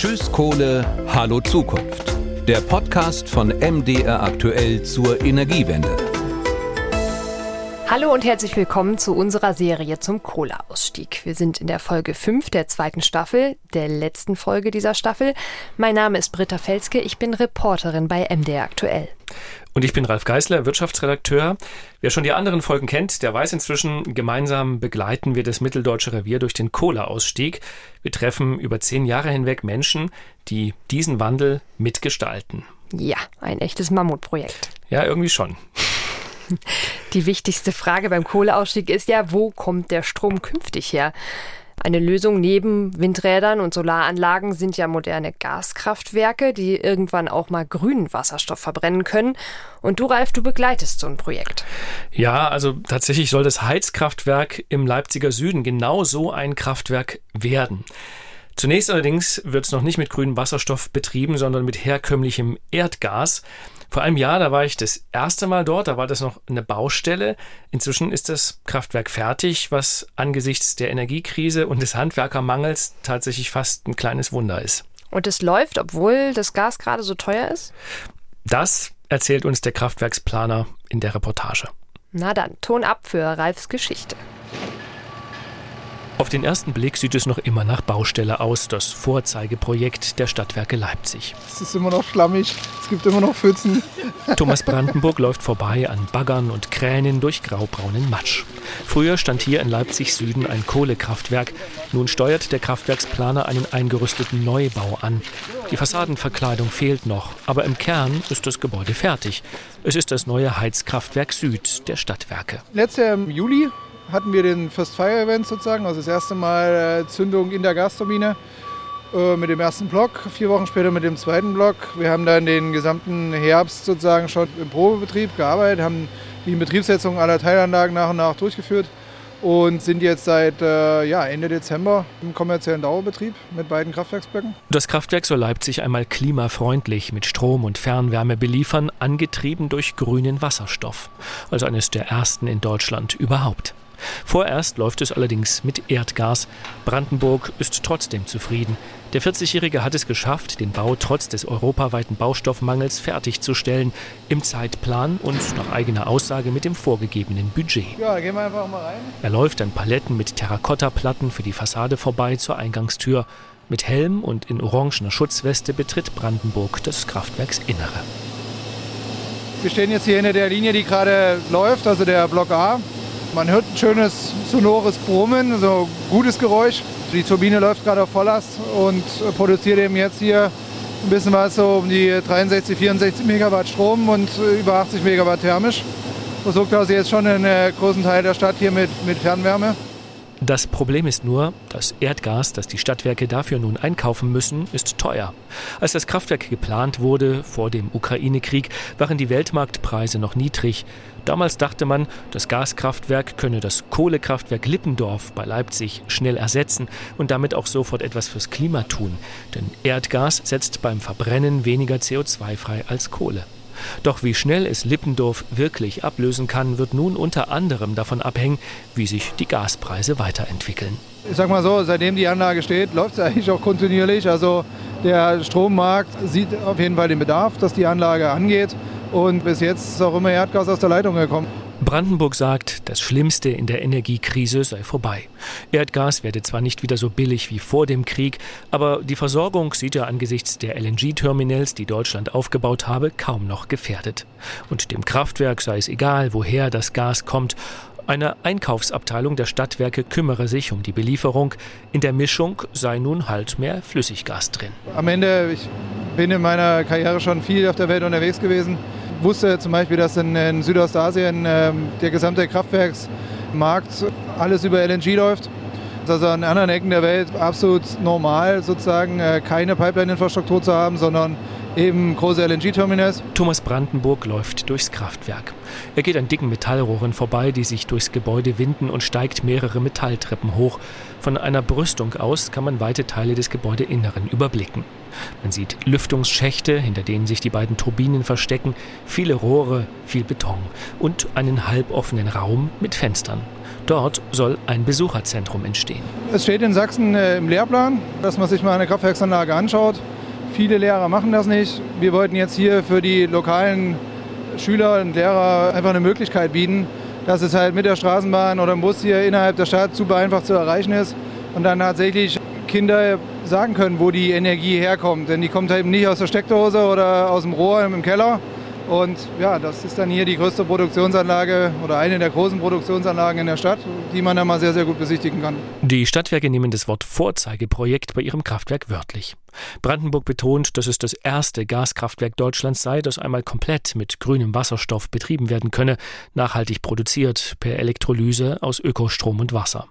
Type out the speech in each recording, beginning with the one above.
Tschüss Kohle, Hallo Zukunft. Der Podcast von MDR aktuell zur Energiewende. Hallo und herzlich willkommen zu unserer Serie zum Kohleausstieg. Wir sind in der Folge 5 der zweiten Staffel, der letzten Folge dieser Staffel. Mein Name ist Britta Felske, ich bin Reporterin bei MDR aktuell. Und ich bin Ralf Geißler, Wirtschaftsredakteur. Wer schon die anderen Folgen kennt, der weiß inzwischen, gemeinsam begleiten wir das Mitteldeutsche Revier durch den Kohleausstieg. Wir treffen über zehn Jahre hinweg Menschen, die diesen Wandel mitgestalten. Ja, ein echtes Mammutprojekt. Ja, irgendwie schon. Die wichtigste Frage beim Kohleausstieg ist ja, wo kommt der Strom künftig her? Eine Lösung neben Windrädern und Solaranlagen sind ja moderne Gaskraftwerke, die irgendwann auch mal grünen Wasserstoff verbrennen können. Und du, Ralf, du begleitest so ein Projekt. Ja, also tatsächlich soll das Heizkraftwerk im Leipziger Süden genau so ein Kraftwerk werden. Zunächst allerdings wird es noch nicht mit grünem Wasserstoff betrieben, sondern mit herkömmlichem Erdgas. Vor einem Jahr, da war ich das erste Mal dort, da war das noch eine Baustelle. Inzwischen ist das Kraftwerk fertig, was angesichts der Energiekrise und des Handwerkermangels tatsächlich fast ein kleines Wunder ist. Und es läuft, obwohl das Gas gerade so teuer ist? Das erzählt uns der Kraftwerksplaner in der Reportage. Na dann, Ton ab für Ralfs Geschichte. Auf den ersten Blick sieht es noch immer nach Baustelle aus, das Vorzeigeprojekt der Stadtwerke Leipzig. Es ist immer noch schlammig, es gibt immer noch Pfützen. Thomas Brandenburg läuft vorbei an Baggern und Kränen durch graubraunen Matsch. Früher stand hier in Leipzig Süden ein Kohlekraftwerk. Nun steuert der Kraftwerksplaner einen eingerüsteten Neubau an. Die Fassadenverkleidung fehlt noch, aber im Kern ist das Gebäude fertig. Es ist das neue Heizkraftwerk Süd der Stadtwerke. Letztes Jahr im Juli hatten wir den First Fire Event sozusagen, also das erste Mal äh, Zündung in der Gasturbine äh, mit dem ersten Block, vier Wochen später mit dem zweiten Block. Wir haben dann den gesamten Herbst sozusagen schon im Probebetrieb gearbeitet, haben die Inbetriebssetzung aller Teilanlagen nach und nach durchgeführt und sind jetzt seit äh, ja, Ende Dezember im kommerziellen Dauerbetrieb mit beiden Kraftwerksblöcken. Das Kraftwerk soll Leipzig einmal klimafreundlich mit Strom und Fernwärme beliefern, angetrieben durch grünen Wasserstoff, also eines der ersten in Deutschland überhaupt. Vorerst läuft es allerdings mit Erdgas. Brandenburg ist trotzdem zufrieden. Der 40-Jährige hat es geschafft, den Bau trotz des europaweiten Baustoffmangels fertigzustellen, im Zeitplan und nach eigener Aussage mit dem vorgegebenen Budget. Ja, gehen wir einfach mal rein. Er läuft an Paletten mit Terrakottaplatten für die Fassade vorbei zur Eingangstür. Mit Helm und in orangener Schutzweste betritt Brandenburg das Kraftwerksinnere. Wir stehen jetzt hier hinter der Linie, die gerade läuft, also der Block A. Man hört ein schönes sonores Brummen, so gutes Geräusch. Die Turbine läuft gerade auf Volllast und produziert eben jetzt hier ein bisschen was, so um die 63, 64 Megawatt Strom und über 80 Megawatt thermisch. Versucht also jetzt schon einen großen Teil der Stadt hier mit, mit Fernwärme. Das Problem ist nur, das Erdgas, das die Stadtwerke dafür nun einkaufen müssen, ist teuer. Als das Kraftwerk geplant wurde, vor dem Ukraine-Krieg, waren die Weltmarktpreise noch niedrig. Damals dachte man, das Gaskraftwerk könne das Kohlekraftwerk Lippendorf bei Leipzig schnell ersetzen und damit auch sofort etwas fürs Klima tun. Denn Erdgas setzt beim Verbrennen weniger CO2 frei als Kohle. Doch wie schnell es Lippendorf wirklich ablösen kann, wird nun unter anderem davon abhängen, wie sich die Gaspreise weiterentwickeln. Ich sag mal so, seitdem die Anlage steht, läuft es eigentlich auch kontinuierlich. Also der Strommarkt sieht auf jeden Fall den Bedarf, dass die Anlage angeht. Und bis jetzt ist auch immer Erdgas aus der Leitung gekommen. Brandenburg sagt, das Schlimmste in der Energiekrise sei vorbei. Erdgas werde zwar nicht wieder so billig wie vor dem Krieg, aber die Versorgung sieht er angesichts der LNG-Terminals, die Deutschland aufgebaut habe, kaum noch gefährdet. Und dem Kraftwerk sei es egal, woher das Gas kommt. Eine Einkaufsabteilung der Stadtwerke kümmere sich um die Belieferung. In der Mischung sei nun halt mehr Flüssiggas drin. Am Ende, ich bin in meiner Karriere schon viel auf der Welt unterwegs gewesen wusste zum Beispiel, dass in, in Südostasien äh, der gesamte Kraftwerksmarkt alles über LNG läuft. Also an anderen Ecken der Welt absolut normal, sozusagen äh, keine Pipeline-Infrastruktur zu haben, sondern eben große LNG-Terminals. Thomas Brandenburg läuft durchs Kraftwerk. Er geht an dicken Metallrohren vorbei, die sich durchs Gebäude winden und steigt mehrere Metalltreppen hoch. Von einer Brüstung aus kann man weite Teile des Gebäudeinneren überblicken. Man sieht Lüftungsschächte, hinter denen sich die beiden Turbinen verstecken, viele Rohre, viel Beton und einen halboffenen Raum mit Fenstern. Dort soll ein Besucherzentrum entstehen. Es steht in Sachsen äh, im Lehrplan, dass man sich mal eine Kraftwerksanlage anschaut. Viele Lehrer machen das nicht. Wir wollten jetzt hier für die lokalen Schüler und Lehrer einfach eine Möglichkeit bieten, dass es halt mit der Straßenbahn oder dem Bus hier innerhalb der Stadt super einfach zu erreichen ist und dann tatsächlich Kinder sagen können, wo die Energie herkommt. Denn die kommt eben nicht aus der Steckdose oder aus dem Rohr im Keller, und ja, das ist dann hier die größte Produktionsanlage oder eine der großen Produktionsanlagen in der Stadt, die man dann mal sehr, sehr gut besichtigen kann. Die Stadtwerke nehmen das Wort Vorzeigeprojekt bei ihrem Kraftwerk wörtlich. Brandenburg betont, dass es das erste Gaskraftwerk Deutschlands sei, das einmal komplett mit grünem Wasserstoff betrieben werden könne, nachhaltig produziert per Elektrolyse aus Ökostrom und Wasser.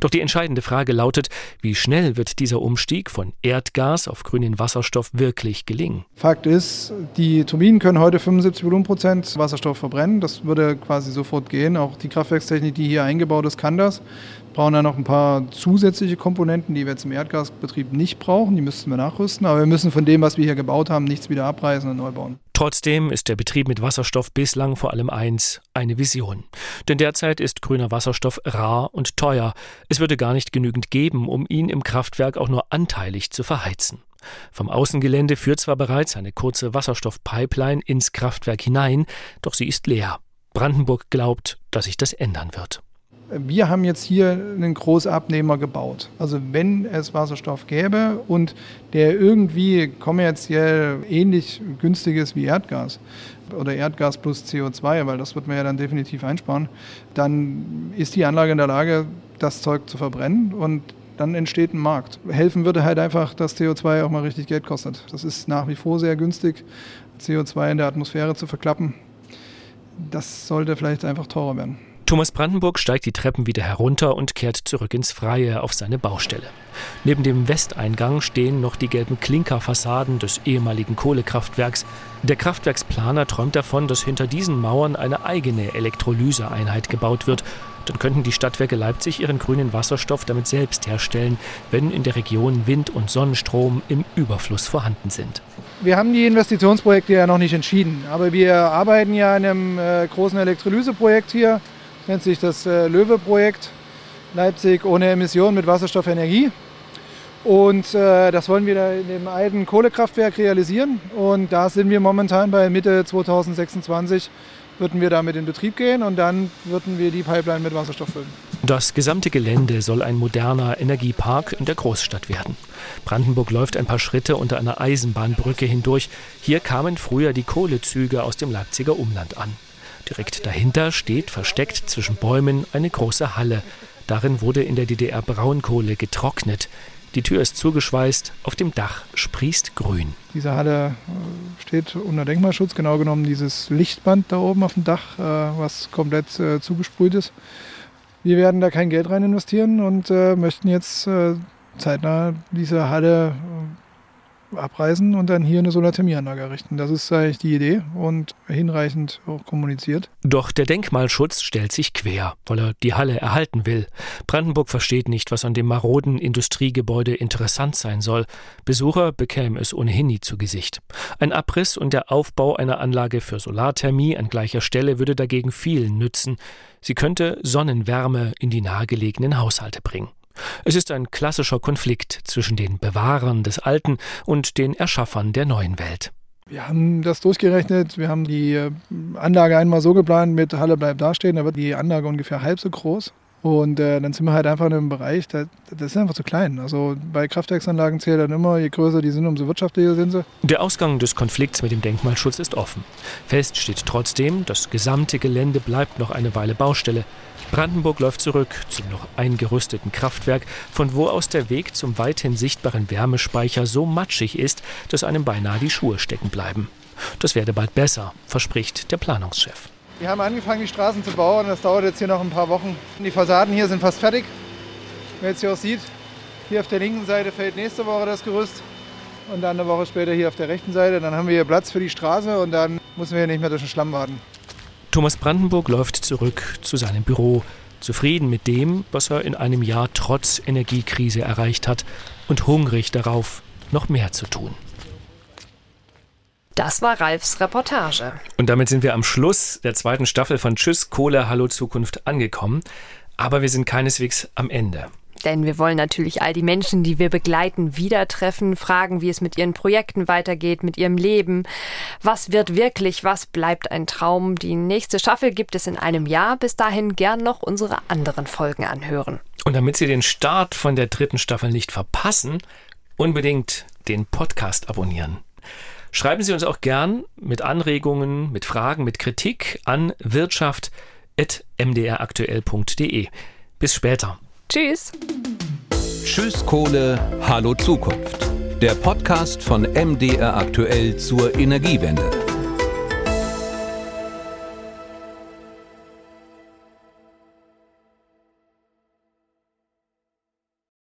Doch die entscheidende Frage lautet, wie schnell wird dieser Umstieg von Erdgas auf grünen Wasserstoff wirklich gelingen? Fakt ist, die Turbinen können heute 75 Volumenprozent Wasserstoff verbrennen. Das würde quasi sofort gehen. Auch die Kraftwerkstechnik, die hier eingebaut ist, kann das. Wir brauchen da noch ein paar zusätzliche Komponenten, die wir jetzt im Erdgasbetrieb nicht brauchen. Die müssten wir nachrüsten. Aber wir müssen von dem, was wir hier gebaut haben, nichts wieder abreißen und neu bauen. Trotzdem ist der Betrieb mit Wasserstoff bislang vor allem eins, eine Vision. Denn derzeit ist grüner Wasserstoff rar und teuer. Es würde gar nicht genügend geben, um ihn im Kraftwerk auch nur anteilig zu verheizen. Vom Außengelände führt zwar bereits eine kurze Wasserstoffpipeline ins Kraftwerk hinein, doch sie ist leer. Brandenburg glaubt, dass sich das ändern wird wir haben jetzt hier einen Großabnehmer gebaut. Also wenn es Wasserstoff gäbe und der irgendwie kommerziell ähnlich günstig ist wie Erdgas oder Erdgas plus CO2, weil das wird man ja dann definitiv einsparen, dann ist die Anlage in der Lage, das Zeug zu verbrennen und dann entsteht ein Markt. Helfen würde halt einfach, dass CO2 auch mal richtig Geld kostet. Das ist nach wie vor sehr günstig, CO2 in der Atmosphäre zu verklappen. Das sollte vielleicht einfach teurer werden. Thomas Brandenburg steigt die Treppen wieder herunter und kehrt zurück ins Freie auf seine Baustelle. Neben dem Westeingang stehen noch die gelben Klinkerfassaden des ehemaligen Kohlekraftwerks. Der Kraftwerksplaner träumt davon, dass hinter diesen Mauern eine eigene Elektrolyseeinheit gebaut wird. Dann könnten die Stadtwerke Leipzig ihren grünen Wasserstoff damit selbst herstellen, wenn in der Region Wind- und Sonnenstrom im Überfluss vorhanden sind. Wir haben die Investitionsprojekte ja noch nicht entschieden, aber wir arbeiten ja an einem äh, großen Elektrolyseprojekt hier nennt sich das äh, Löwe-Projekt Leipzig ohne Emission mit Wasserstoffenergie. Und äh, das wollen wir da in dem alten Kohlekraftwerk realisieren. Und da sind wir momentan bei Mitte 2026 würden wir damit in Betrieb gehen und dann würden wir die Pipeline mit Wasserstoff füllen. Das gesamte Gelände soll ein moderner Energiepark in der Großstadt werden. Brandenburg läuft ein paar Schritte unter einer Eisenbahnbrücke hindurch. Hier kamen früher die Kohlezüge aus dem Leipziger Umland an. Direkt dahinter steht, versteckt zwischen Bäumen, eine große Halle. Darin wurde in der DDR Braunkohle getrocknet. Die Tür ist zugeschweißt, auf dem Dach sprießt grün. Diese Halle äh, steht unter Denkmalschutz, genau genommen dieses Lichtband da oben auf dem Dach, äh, was komplett äh, zugesprüht ist. Wir werden da kein Geld rein investieren und möchten jetzt zeitnah diese Halle abreißen und dann hier eine Solarthermieanlage errichten. Das ist eigentlich die Idee und hinreichend auch kommuniziert. Doch der Denkmalschutz stellt sich quer, weil er die Halle erhalten will. Brandenburg versteht nicht, was an dem maroden Industriegebäude interessant sein soll. Besucher bekämen es ohnehin nie zu Gesicht. Ein Abriss und der Aufbau einer Anlage für Solarthermie an gleicher Stelle würde dagegen vielen nützen. Sie könnte Sonnenwärme in die nahegelegenen Haushalte bringen. Es ist ein klassischer Konflikt zwischen den Bewahrern des Alten und den Erschaffern der neuen Welt. Wir haben das durchgerechnet. Wir haben die äh, Anlage einmal so geplant, mit Halle bleibt dastehen. Da wird die Anlage ungefähr halb so groß. Und äh, dann sind wir halt einfach in einem Bereich, das, das ist einfach zu klein. Also bei Kraftwerksanlagen zählt dann immer, je größer die sind, umso wirtschaftlicher sind sie. Der Ausgang des Konflikts mit dem Denkmalschutz ist offen. Fest steht trotzdem, das gesamte Gelände bleibt noch eine Weile Baustelle. Brandenburg läuft zurück zum noch eingerüsteten Kraftwerk, von wo aus der Weg zum weithin sichtbaren Wärmespeicher so matschig ist, dass einem beinahe die Schuhe stecken bleiben. Das werde bald besser, verspricht der Planungschef. Wir haben angefangen, die Straßen zu bauen. Das dauert jetzt hier noch ein paar Wochen. Die Fassaden hier sind fast fertig. Wer jetzt hier auch sieht, hier auf der linken Seite fällt nächste Woche das Gerüst. und dann eine Woche später hier auf der rechten Seite. Dann haben wir hier Platz für die Straße und dann müssen wir hier nicht mehr durch den Schlamm warten. Thomas Brandenburg läuft zurück zu seinem Büro, zufrieden mit dem, was er in einem Jahr trotz Energiekrise erreicht hat und hungrig darauf, noch mehr zu tun. Das war Ralfs Reportage. Und damit sind wir am Schluss der zweiten Staffel von Tschüss, Kohle, Hallo Zukunft angekommen. Aber wir sind keineswegs am Ende. Denn wir wollen natürlich all die Menschen, die wir begleiten, wieder treffen, fragen, wie es mit ihren Projekten weitergeht, mit ihrem Leben. Was wird wirklich, was bleibt ein Traum? Die nächste Staffel gibt es in einem Jahr. Bis dahin gern noch unsere anderen Folgen anhören. Und damit Sie den Start von der dritten Staffel nicht verpassen, unbedingt den Podcast abonnieren. Schreiben Sie uns auch gern mit Anregungen, mit Fragen, mit Kritik an wirtschaft.mdraktuell.de. Bis später. Tschüss. Tschüss Kohle, Hallo Zukunft. Der Podcast von MDR aktuell zur Energiewende.